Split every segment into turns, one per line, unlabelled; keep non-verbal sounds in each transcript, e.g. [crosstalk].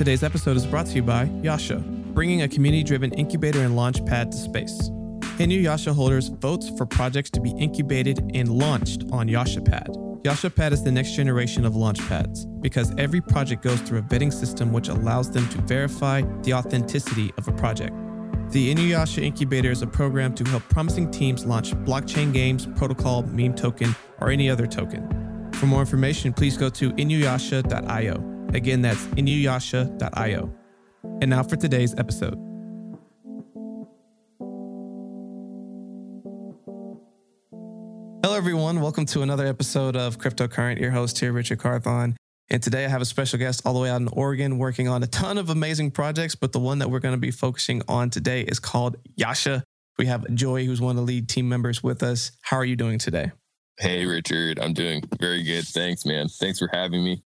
Today's episode is brought to you by Yasha, bringing a community driven incubator and launch pad to space. Inuyasha holders votes for projects to be incubated and launched on YashaPad. YashaPad is the next generation of launch pads because every project goes through a vetting system which allows them to verify the authenticity of a project. The Inuyasha Incubator is a program to help promising teams launch blockchain games, protocol, meme token, or any other token. For more information, please go to inuyasha.io. Again, that's inuyasha.io. And now for today's episode. Hello, everyone. Welcome to another episode of Cryptocurrent. Your host here, Richard Carthon. And today I have a special guest all the way out in Oregon working on a ton of amazing projects. But the one that we're going to be focusing on today is called Yasha. We have Joy, who's one of the lead team members with us. How are you doing today?
Hey, Richard. I'm doing very good. Thanks, man. Thanks for having me.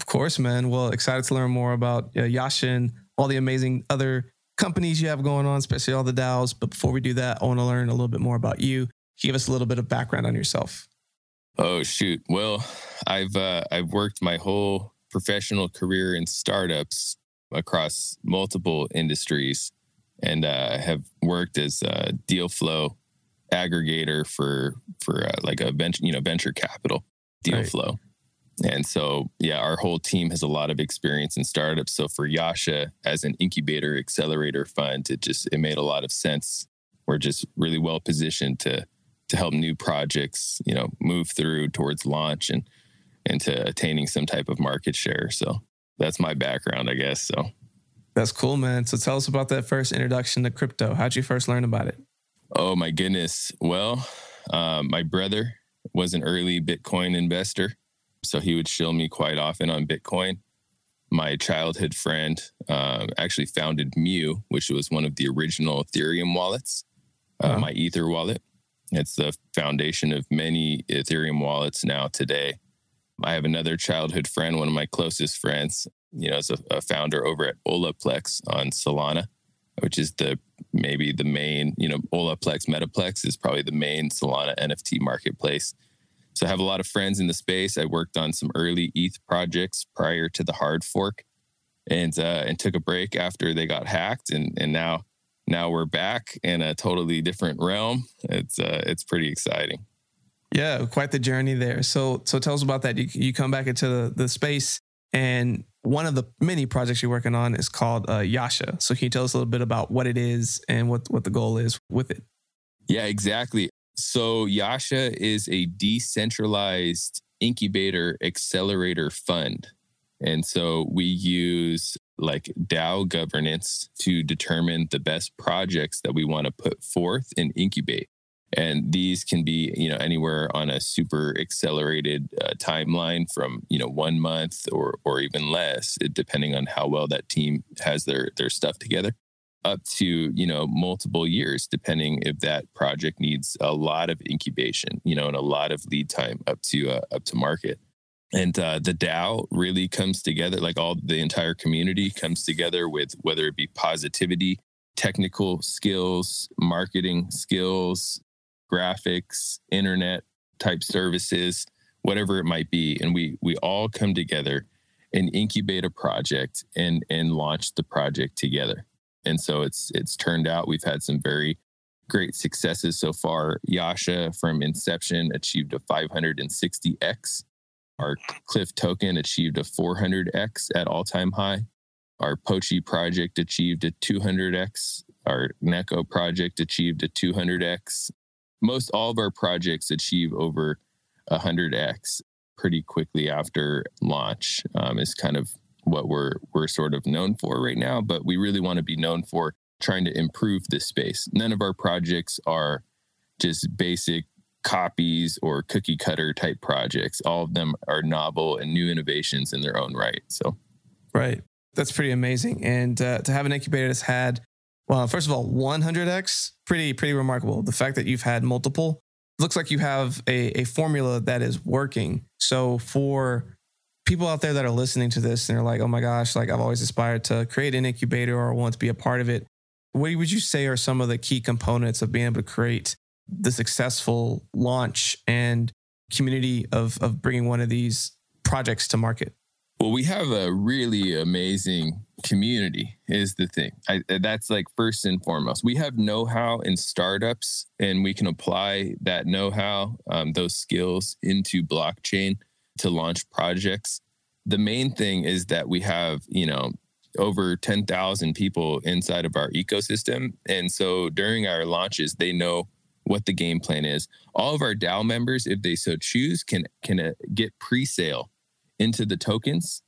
Of course, man. Well, excited to learn more about uh, Yasha and all the amazing other companies you have going on, especially all the DAOs. But before we do that, I want to learn a little bit more about you. Give us a little bit of background on yourself.
Oh shoot. Well, I've uh, I've worked my whole professional career in startups across multiple industries, and uh, have worked as a deal flow aggregator for for uh, like a venture you know venture capital deal
Right.
flow. And so, yeah, our whole team has a lot of experience in startups. So for Yasha as an incubator accelerator fund, it just it made a lot of sense. We're just really well positioned to to help new projects, you know, move through towards launch and and to attaining some type of market share. So that's my background, I guess. So
That's cool, man. So tell us about that first introduction to crypto. How'd you first learn about it?
Oh my goodness. Well, um, my brother was an early Bitcoin investor, so he would shill me quite often on Bitcoin. My childhood friend um, actually founded Mu, which was one of the original Ethereum wallets, uh,
Wow.
my Ether wallet. It's the foundation of many Ethereum wallets now today. I have another childhood friend, one of my closest friends, you know, is a, a founder over at Olaplex on Solana, which is the maybe the main, you know, Olaplex, Metaplex is probably the main Solana NFT marketplace. So I have a lot of friends in the space. I worked on some early ETH projects prior to the hard fork, and uh, and took a break after they got hacked, and and now now we're back in a totally different realm. It's uh, it's pretty exciting.
Yeah, quite the journey there. So so tell us about that. You, you come back into the, the space, and one of the many projects you're working on is called uh, Yasha. So can you tell us a little bit about what it is and what, what the goal is with it?
Yeah, exactly. So Yasha is a decentralized incubator accelerator fund. And so we use like DAO governance to determine the best projects that we want to put forth and incubate. And these can be, you know, anywhere on a super accelerated uh, timeline from, you know, one month or or even less, depending on how well that team has their their stuff together up to you know multiple years depending if that project needs a lot of incubation you know and a lot of lead time up to uh, up to market. And uh, the dao really comes together like all the entire community comes together with whether it be positivity technical skills marketing skills graphics internet type services whatever it might be. And we we all come together and incubate a project and and launch the project together and so it's it's turned out we've had some very great successes so far. Yasha from inception achieved a 560x. Our Cliff token achieved a 400x at all time high. Our Pochi project achieved a 200x. Our Neko project achieved a 200x. Most all of our projects achieve over 100x pretty quickly after launch. Um, is kind of what we're we're sort of known for right now, but we really want to be known for trying to improve this space. None of our projects are just basic copies or cookie cutter type projects. All of them are novel and new innovations in their own right. So,
right. That's pretty amazing. And uh, to have an incubator that's had, well, first of all, 100x, pretty, pretty remarkable. The fact that you've had multiple looks like you have a, a formula that is working. So for people out there that are listening to this and they're like, oh my gosh, like I've always aspired to create an incubator or want to be a part of it. What would you say are some of the key components of being able to create the successful launch and community of, of bringing one of these projects to market?
Well, we have a really amazing community, is the thing. I, that's like first and foremost. We have know how in startups, and we can apply that know how, um, those skills into blockchain to launch projects. The main thing is that we have, you know, over 10,000 people inside of our ecosystem. And so during our launches, they know what the game plan is. All of our DAO members, if they so choose, can can uh, get pre-sale into the tokens.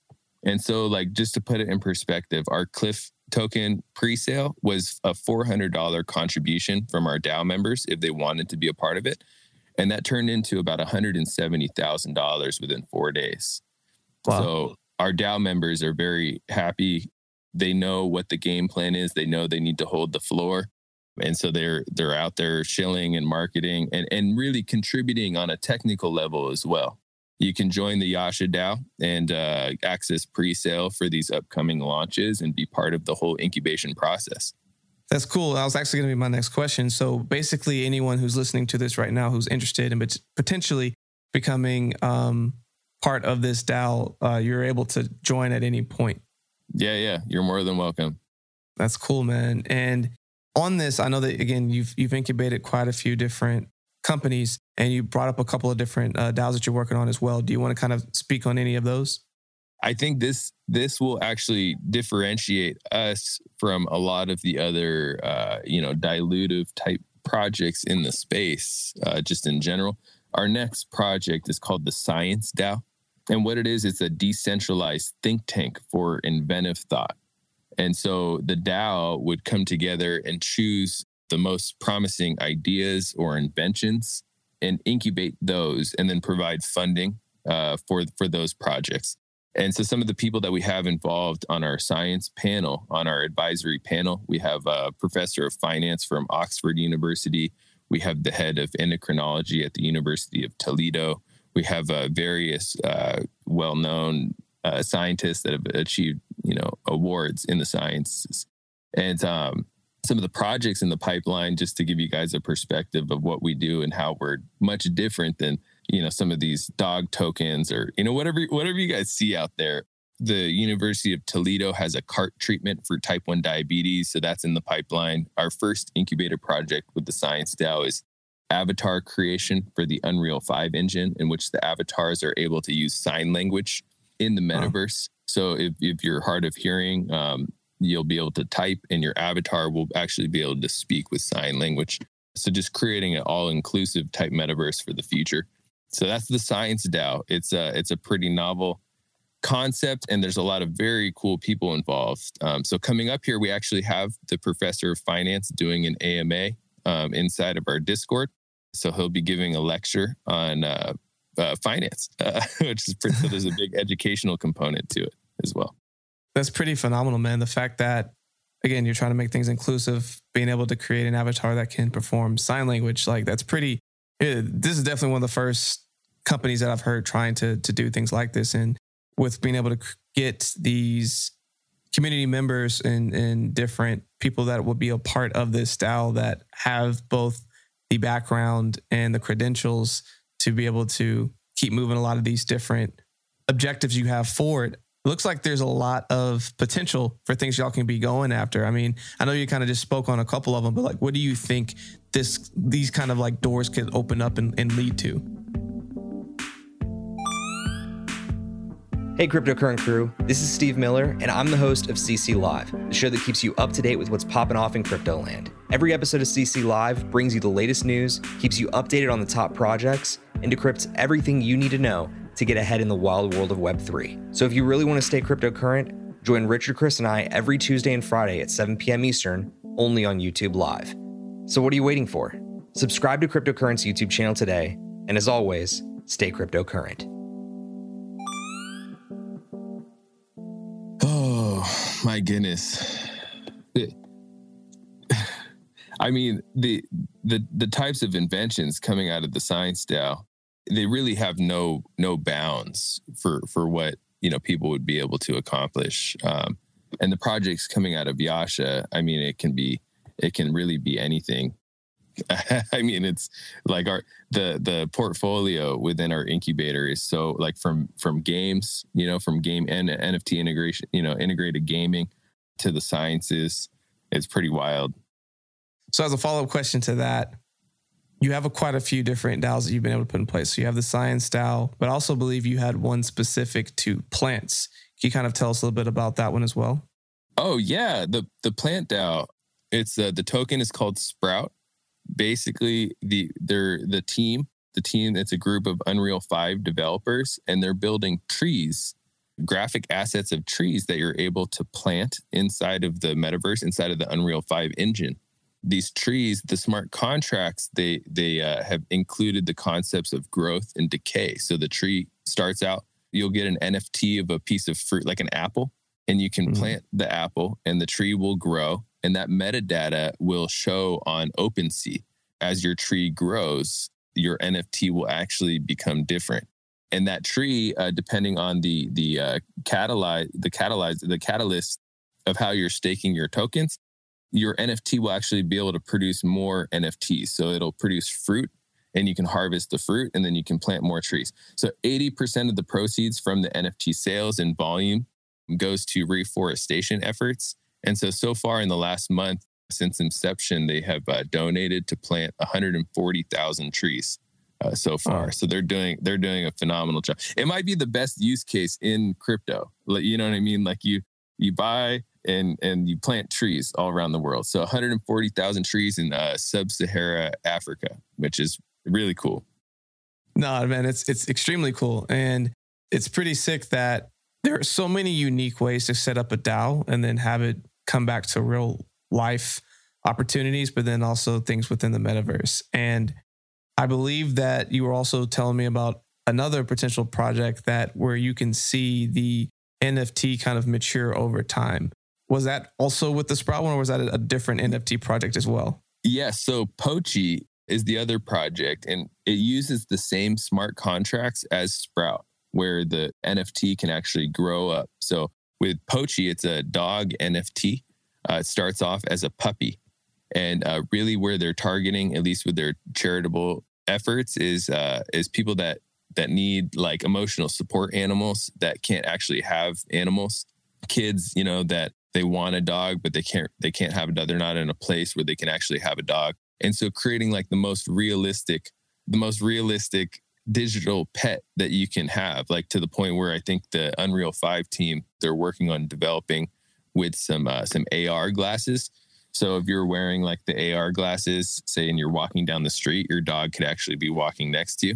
And so, like, just to put it in perspective, our Cliff token pre-sale was a $400 contribution from our DAO members if they wanted to be a part of it. And that turned into about $170,000 within four days. Wow. So our DAO members are very happy. They know what the game plan is. They know they need to hold the floor. And so they're they're out there shilling and marketing and, and really contributing on a technical level as well. You can join the Yasha DAO and uh, access pre-sale for these upcoming launches and be part of the whole incubation process.
That's cool. That was actually going to be my next question. So basically, anyone who's listening to this right now who's interested in potentially becoming um, part of this DAO, uh, you're able to join at any point.
Yeah, yeah, you're more than welcome.
That's cool, man. And on this, I know that again, you've you've incubated quite a few different companies, and you brought up a couple of different uh, DAOs that you're working on as well. Do you want to kind of speak on any of those?
I think this this will actually differentiate us from a lot of the other uh, you know dilutive type projects in the space, uh, just in general. Our next project is called the Science DAO, and what it is, it's a decentralized think tank for inventive thought. And so the DAO would come together and choose the most promising ideas or inventions and incubate those and then provide funding uh, for, for those projects. And so some of the people that we have involved on our science panel, on our advisory panel, we have a professor of finance from Oxford University. We have the head of endocrinology at the University of Toledo. We have uh, various uh, well-known uh, scientists that have achieved you know awards in the sciences and um, some of the projects in the pipeline just to give you guys a perspective of what we do and how we're much different than you know some of these dog tokens or you know whatever whatever you guys see out there the university of toledo has a CAR-T treatment for type 1 diabetes so that's in the pipeline our first incubator project with the science dao is avatar creation for the unreal 5 engine in which the avatars are able to use sign language in the metaverse. So if, if you're hard of hearing, um, you'll be able to type and your avatar will actually be able to speak with sign language. So just creating an all-inclusive type metaverse for the future. So that's the Science DAO. It's a it's a pretty novel concept, and there's a lot of very cool people involved. Um, so coming up here, we actually have the professor of finance doing an AMA um, inside of our Discord. So he'll be giving a lecture on uh, uh, finance, [laughs] uh, which is pretty, so there's a big [laughs] educational component to it as well.
That's pretty phenomenal, man. The fact that again you're trying to make things inclusive, being able to create an avatar that can perform sign language, like that's pretty. It, this is definitely one of the first companies that I've heard trying to to do things like this, and with being able to get these community members and and different people that will be a part of this DAO that have both the background and the credentials to be able to keep moving a lot of these different objectives you have forward. It looks like there's a lot of potential for things y'all can be going after. I mean, I know you kind of just spoke on a couple of them, but like, what do you think this these kind of like doors could open up and, and lead to?
Hey, cryptocurrency crew, this is Steve Miller, and I'm the host of CC Live, the show that keeps you up to date with what's popping off in crypto land. Every episode of CC Live brings you the latest news, keeps you updated on the top projects, and decrypts everything you need to know to get ahead in the wild world of Web3. So if you really want to stay cryptocurrent, join Richard, Chris, and I every Tuesday and Friday at 7 p.m. Eastern, only on YouTube Live. So what are you waiting for? Subscribe to Cryptocurrent's YouTube channel today, and as always, stay cryptocurrent.
My goodness. I mean, the the the types of inventions coming out of the science DAO, they really have no no bounds for for what you know people would be able to accomplish. Um, and the projects coming out of Yasha, I mean, it can be it can really be anything. [laughs] I mean, it's like our the the portfolio within our incubator is so like from from games, you know, from game and NFT integration, you know, integrated gaming to the sciences. It's pretty wild.
So, as a follow up question to that, you have a, quite a few different DAOs that you've been able to put in place. So, you have the science DAO, but I also believe you had one specific to plants. Can you kind of tell us a little bit about that one as well?
Oh yeah, the the plant DAO. It's uh, the token is called Sprout. Basically, the they're the team. The team. It's a group of Unreal Five developers, and they're building trees, graphic assets of trees that you're able to plant inside of the metaverse, inside of the Unreal Five engine these trees, the smart contracts, they they uh, have included the concepts of growth and decay. So the tree starts out, you'll get an NFT of a piece of fruit, like an apple, and you can mm-hmm. plant the apple, and the tree will grow, and that metadata will show on OpenSea as your tree grows. Your NFT will actually become different, and that tree, uh, depending on the the uh, catalyze the catalyze the catalyst of how you're staking your tokens, your NFT will actually be able to produce more NFTs. So it'll produce fruit and you can harvest the fruit and then you can plant more trees. So 80% of the proceeds from the NFT sales and volume goes to reforestation efforts. And so, so far in the last month since inception, they have uh, donated to plant 140,000 trees. Uh, so far, oh. so they're doing they're doing a phenomenal job. It might be the best use case in crypto. Like you know what I mean? Like you you buy and and you plant trees all around the world. So 140,000 trees in uh, sub-Sahara Africa, which is really cool.
No, man, it's it's extremely cool, and it's pretty sick that there are so many unique ways to set up a DAO and then have it come back to real life opportunities, but then also things within the metaverse. And I believe that you were also telling me about another potential project that where you can see the NFT kind of mature over time. Was that also with the Sprout one, or was that a different NFT project as well?
Yes. Yeah, so Pochi is the other project, and it uses the same smart contracts as Sprout, where the NFT can actually grow up. So with Pochi, it's a dog NFT. Uh, it starts off as a puppy. And uh, really, where they're targeting, at least with their charitable efforts, is uh, is people that that need like emotional support animals that can't actually have animals. Kids, you know, that they want a dog but they can't they can't have a dog they're not in a place where they can actually have a dog and so creating like the most realistic the most realistic digital pet that you can have like to the point where i think the unreal 5 team they're working on developing with some uh, some ar glasses. So if you're wearing like the ar glasses say and you're walking down the street your dog could actually be walking next to you.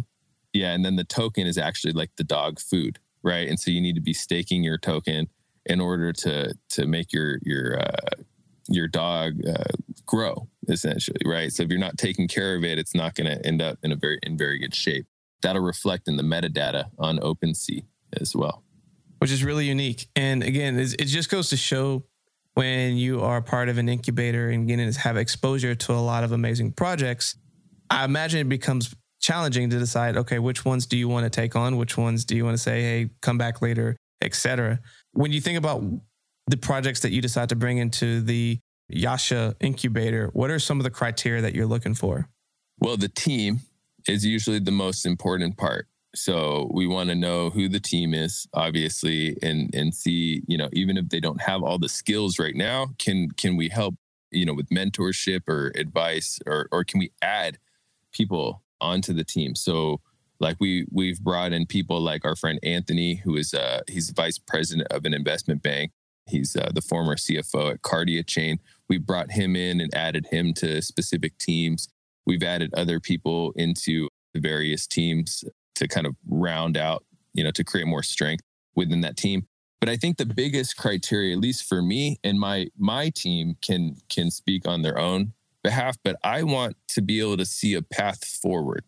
Yeah and then the token is actually like the dog food right? And so you need to be staking your token in order to to make your your uh, your dog uh, grow essentially right? So if you're not taking care of it it's not going to end up in a very in very good shape that'll reflect in the metadata on OpenSea as well.
Which is really unique. And again it just goes to show when you are part of an incubator and getting to have exposure to a lot of amazing projects i imagine it becomes challenging to decide okay which ones do you want to take on? Which ones do you want to say hey come back later etc when you think about the projects that you decide to bring into the Yasha incubator, what are some of the criteria that you're looking for?
Well, the team is usually the most important part. So we want to know who the team is, obviously, and and see, you know, even if they don't have all the skills right now, can can we help, you know, with mentorship or advice, or or can we add people onto the team? So like we we've brought in people like our friend Anthony, who is uh he's vice president of an investment bank. He's uh, the former CFO at Cardia Chain. We brought him in and added him to specific teams. We've added other people into the various teams to kind of round out, you know, to create more strength within that team. But I think the biggest criteria, at least for me and my my team, can can speak on their own behalf, but I want to be able to see a path forward.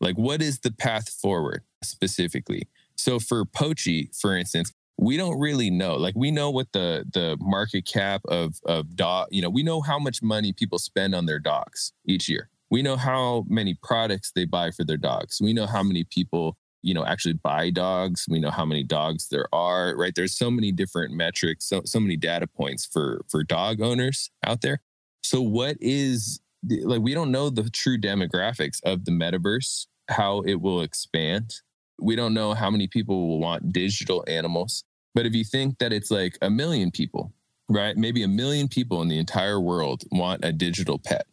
Like, what is the path forward specifically? So for Pochi, for instance, we don't really know. Like we know what the the market cap of of dog, you know, we know how much money people spend on their dogs each year. We know how many products they buy for their dogs. We know how many people, you know, actually buy dogs. We know how many dogs there are, right? There's so many different metrics, so so many data points for for dog owners out there. So what is like we don't know the true demographics of the metaverse, how it will expand we don't know how many people will want digital animals. But if you think that it's like a million people, right? Maybe a million people in the entire world want a digital pet.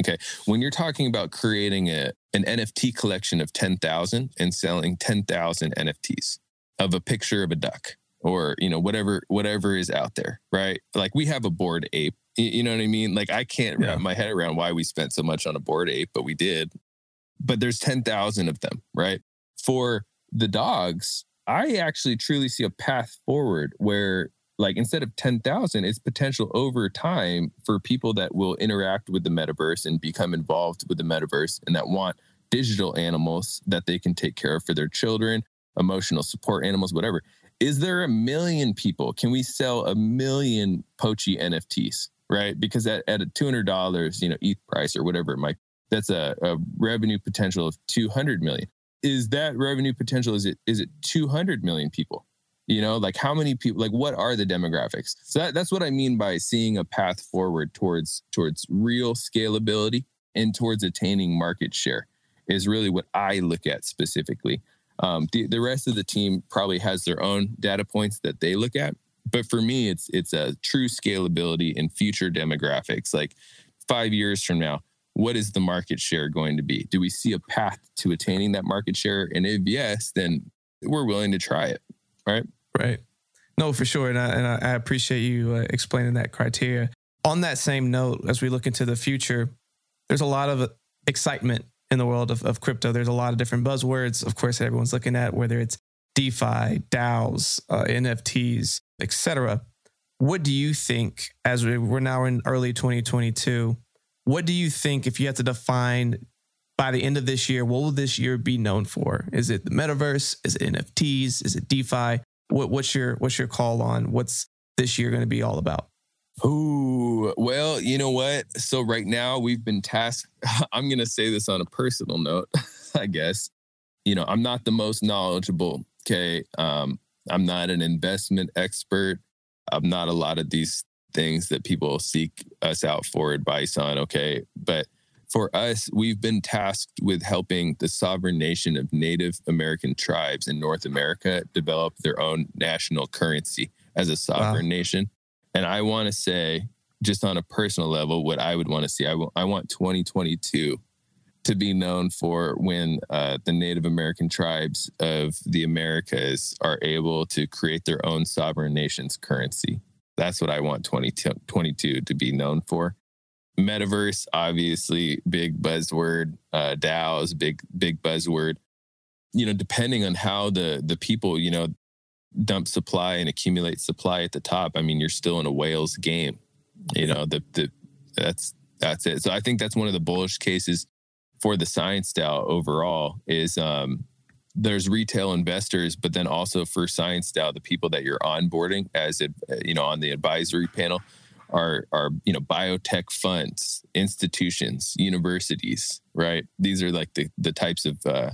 Okay. When you're talking about creating a, an NFT collection of 10,000 and selling 10,000 NFTs of a picture of a duck or, you know, whatever, whatever is out there, right? Like we have a Bored Ape. You know what I mean? Like I can't yeah. wrap my head around why we spent so much on a Bored Ape, but we did. But there's 10,000 of them, right? For the dogs, I actually truly see a path forward where like instead of 10,000 it's potential over time for people that will interact with the metaverse and become involved with the metaverse and that want digital animals that they can take care of for their children emotional support animals whatever. Is there a million people? Can we sell a million pochi nfts right? Because at, at a $200 you know eth price or whatever it might that's a, a revenue potential of 200 million. Is that revenue potential is it is it 200 million people you know like how many people like what are the demographics so that, that's what i mean by seeing a path forward towards towards real scalability and towards attaining market share is really what i look at specifically um, the, the rest of the team probably has their own data points that they look at but for me it's it's a true scalability in future demographics like five years from now what is the market share going to be? Do we see a path to attaining that market share? And if yes, then we're willing to try it. Right.
Right. No, for sure. And I, and I appreciate you uh, explaining that criteria. On that same note, as we look into the future, there's a lot of excitement in the world of, of crypto. There's a lot of different buzzwords, of course, that everyone's looking at, whether it's DeFi, DAOs, uh, NFTs, etc. What do you think, as we're now in early 2022, what do you think if you had to define by the end of this year, what will this year be known for? Is it the metaverse? Is it NFTs? Is it DeFi? What, what's your what's your call on what's this year going to be all about?
Ooh, well, you know what? So right now we've been tasked. [laughs] I'm going to say this on a personal note, [laughs] I guess. You know, I'm not the most knowledgeable. Okay, um, I'm not an investment expert. I'm not a lot of these things that people seek us out for advice on. Okay. But for us, we've been tasked with helping the sovereign nation of Native American tribes in North America develop their own national currency as a sovereign wow. nation. And I want to say, just on a personal level, what I would want to see, I, w- I want 2022 to be known for when uh, the Native American tribes of the Americas are able to create their own sovereign nation's currency. That's what I want 2022 to be known for. Metaverse, obviously, big buzzword. Uh, DAOs, big big buzzword. You know, depending on how the the people, you know, dump supply and accumulate supply at the top. I mean, you're still in a whales game. You know, the the that's that's it. So I think that's one of the bullish cases for the science DAO overall is um, there's retail investors, but then also for Science DAO, the people that you're onboarding as it, you know, on the advisory panel are are you know biotech funds, institutions, universities, right? These are like the the types of uh,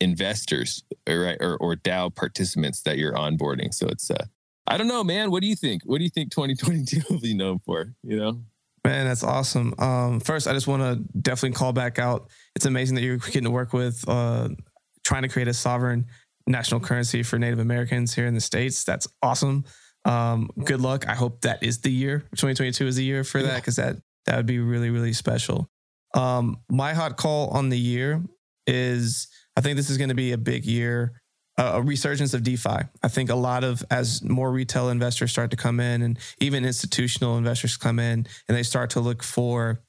investors, right, or or DAO participants that you're onboarding. So it's uh, I don't know, man. What do you think? What do you think 2022 will be known for? You know.
Man, that's awesome. Um, first, I just want to definitely call back out. It's amazing that you're getting to work with uh, trying to create a sovereign national currency for Native Americans here in the States. That's awesome. Um, good luck. I hope that is the year. 2022 is the year for that because that that would be really really special. Um, my hot call on the year is I think this is going to be a big year, uh, a resurgence of DeFi. I think a lot of as more retail investors start to come in and even institutional investors come in and they start to look for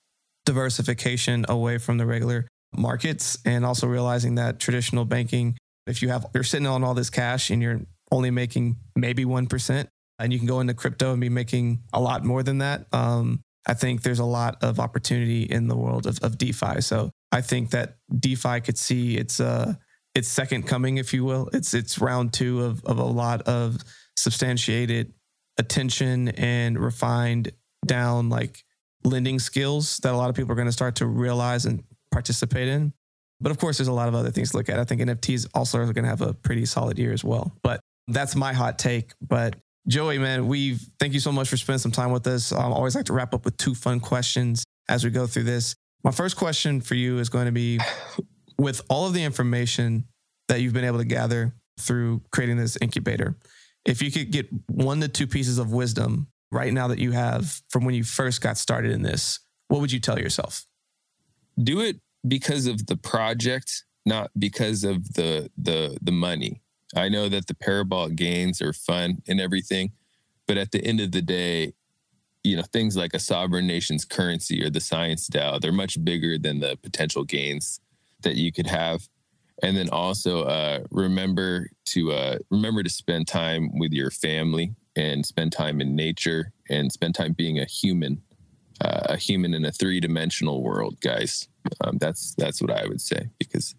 diversification away from the regular markets and also realizing that traditional banking, if you have, you're sitting on all this cash and you're only making maybe 1%, and you can go into crypto and be making a lot more than that. Um, I think there's a lot of opportunity in the world of, of DeFi. So I think that DeFi could see its uh its second coming, if you will. It's it's round two of of a lot of substantiated attention and refined down like lending skills that a lot of people are going to start to realize and participate in. But of course, there's a lot of other things to look at. I think NFTs also are going to have a pretty solid year as well. But that's my hot take. But Joey, man, we thank you so much for spending some time with us. I always like to wrap up with two fun questions as we go through this. My first question for you is going to be with all of the information that you've been able to gather through creating this incubator, if you could get one to two pieces of wisdom right now that you have from when you first got started in this, what would you tell yourself?
Do it because of the project, not because of the the the money. I know that the parabolic gains are fun and everything, but at the end of the day, you know, things like a sovereign nation's currency or the science DAO, they're much bigger than the potential gains that you could have. And then also uh, remember to uh, remember to spend time with your family and spend time in nature and spend time being a human, uh, a human in a three dimensional world, guys. Um, that's that's what I would say because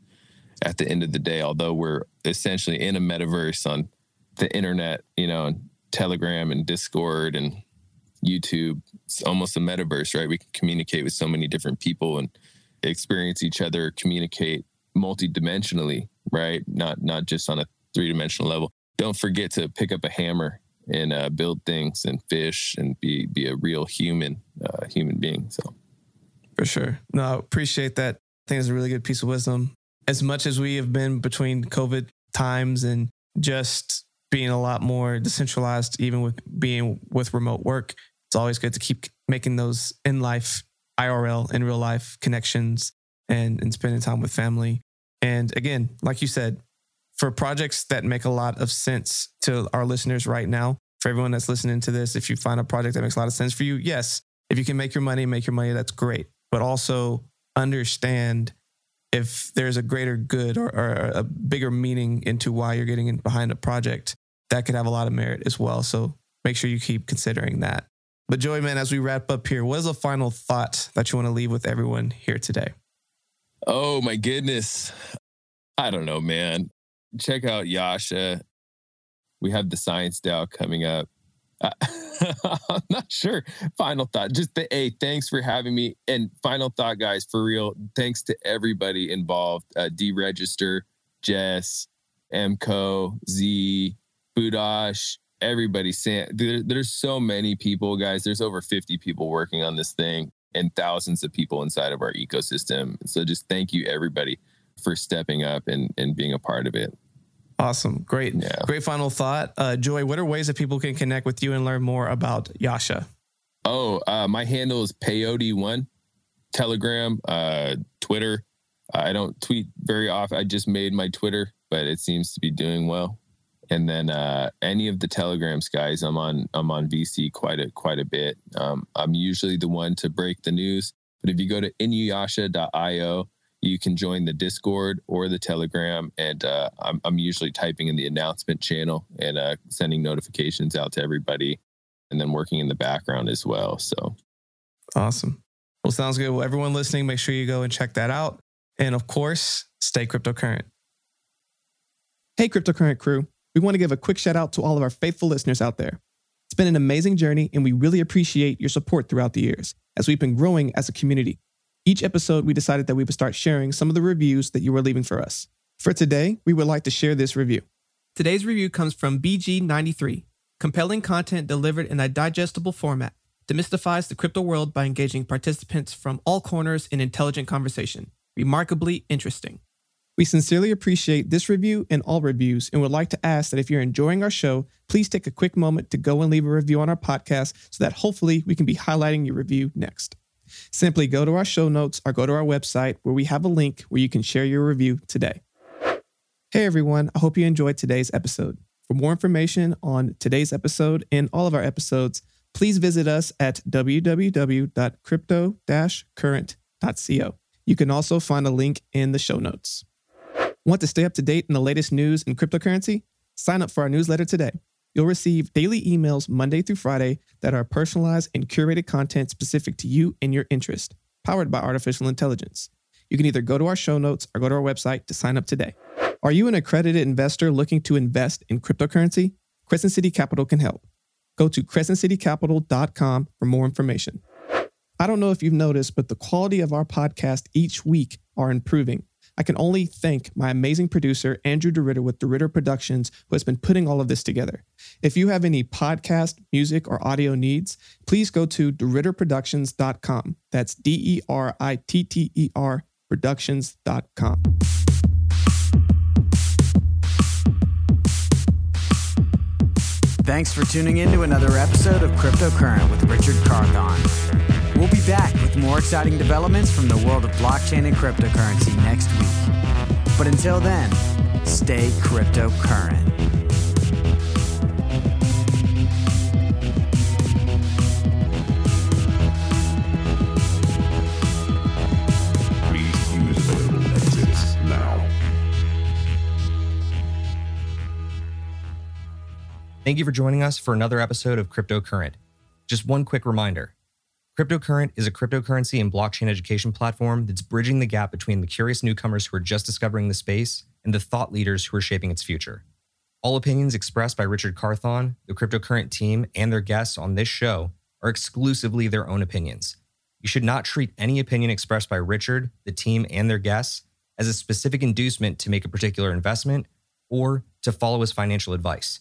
at the end of the day, although we're essentially in a metaverse on the internet, you know, and Telegram and Discord and YouTube, it's almost a metaverse, right? We can communicate with so many different people and experience each other, communicate multidimensionally, right? Not not just on a three dimensional level. Don't forget to pick up a hammer and uh, build things and fish and be be a real human uh, human being. So,
for sure, no, appreciate that. I think it's a really good piece of wisdom. As much as we have been between COVID times and just being a lot more decentralized, even with being with remote work, it's always good to keep making those in life IRL in real life connections and, and spending time with family. And again, like you said, for projects that make a lot of sense to our listeners right now, for everyone that's listening to this, if you find a project that makes a lot of sense for you, yes, if you can make your money, make your money, that's great. But also understand if there's a greater good or, or a bigger meaning into why you're getting in behind a project, that could have a lot of merit as well. So make sure you keep considering that. But Joey, man, as we wrap up here, what is a final thought that you want to leave with everyone here today?
Oh my goodness. I don't know, man check out Yasha. We have the Science DAO coming up. Uh, [laughs] I'm [laughs] not sure. Final thought. Just the A. Thanks for having me. And final thought, guys, for real. Thanks to everybody involved. Uh, Deregister, Jess, Mco, Z, Budash, everybody. Sam. There, there's so many people, guys. There's over 50 people working on this thing and thousands of people inside of our ecosystem. So just thank you, everybody for stepping up and, and being a part of it.
Awesome. Great. Yeah. Great final thought. Uh, Joy, what are ways that people can connect with you and learn more about Yasha?
Oh, uh, my handle is Peyote1, Telegram, uh, Twitter. I don't tweet very often. I just made my Twitter, but it seems to be doing well. And then uh, any of the Telegrams guys, I'm on. I'm on VC quite a quite a bit. Um, I'm usually the one to break the news. But if you go to inuyasha.io, you can join the Discord or the Telegram. And uh, I'm, I'm, usually typing in the announcement channel and uh, sending notifications out to everybody and then working in the background as well. So
awesome. Well, sounds good. Well, everyone listening, make sure you go and check that out. And of course, stay cryptocurrent. Hey, cryptocurrent crew. We want to give a quick shout out to all of our faithful listeners out there. It's been an amazing journey, and we really appreciate your support throughout the years as we've been growing as a community. Each episode, we decided that we would start sharing some of the reviews that you were leaving for us. For today, we would like to share this review. Today's review comes from BG93. Compelling content delivered in a digestible format demystifies the crypto world by engaging participants from all corners in intelligent conversation. Remarkably interesting. We sincerely appreciate this review and all reviews and would like to ask that if you're enjoying our show, please take a quick moment to go and leave a review on our podcast so that hopefully we can be highlighting your review next. Simply go to our show notes or go to our website where we have a link where you can share your review today. Hey everyone, I hope you enjoyed today's episode. For more information on today's episode and all of our episodes, please visit us at www.crypto-current.co. You can also find a link in the show notes. Want to stay up to date in the latest news in cryptocurrency? Sign up for our newsletter today. You'll receive daily emails Monday through Friday that are personalized and curated content specific to you and your interest, powered by artificial intelligence. You can either go to our show notes or go to our website to sign up today. Are you an accredited investor looking to invest in cryptocurrency? Crescent City Capital can help. Go to crescentcitycapital.com for more information. I don't know if you've noticed, but the quality of our podcast each week are improving. I can only thank my amazing producer, Andrew DeRitter with DeRitter Productions, who has been putting all of this together. If you have any podcast, music, or audio needs, please go to DeRitterProductions.com. That's D E R I T T E R Productions.com.
Thanks for tuning in to another episode of Cryptocurrent with Richard Carthon. We'll be back with more exciting developments from the world of blockchain and cryptocurrency next week. But until then, stay cryptocurrent.
Thank you for joining us for another episode of Cryptocurrent. Just one quick reminder Cryptocurrent is a cryptocurrency and blockchain education platform that's bridging the gap between the curious newcomers who are just discovering the space and the thought leaders who are shaping its future. All opinions expressed by Richard Carthon, the Cryptocurrent team, and their guests on this show are exclusively their own opinions. You should not treat any opinion expressed by Richard, the team, and their guests as a specific inducement to make a particular investment or to follow his financial advice.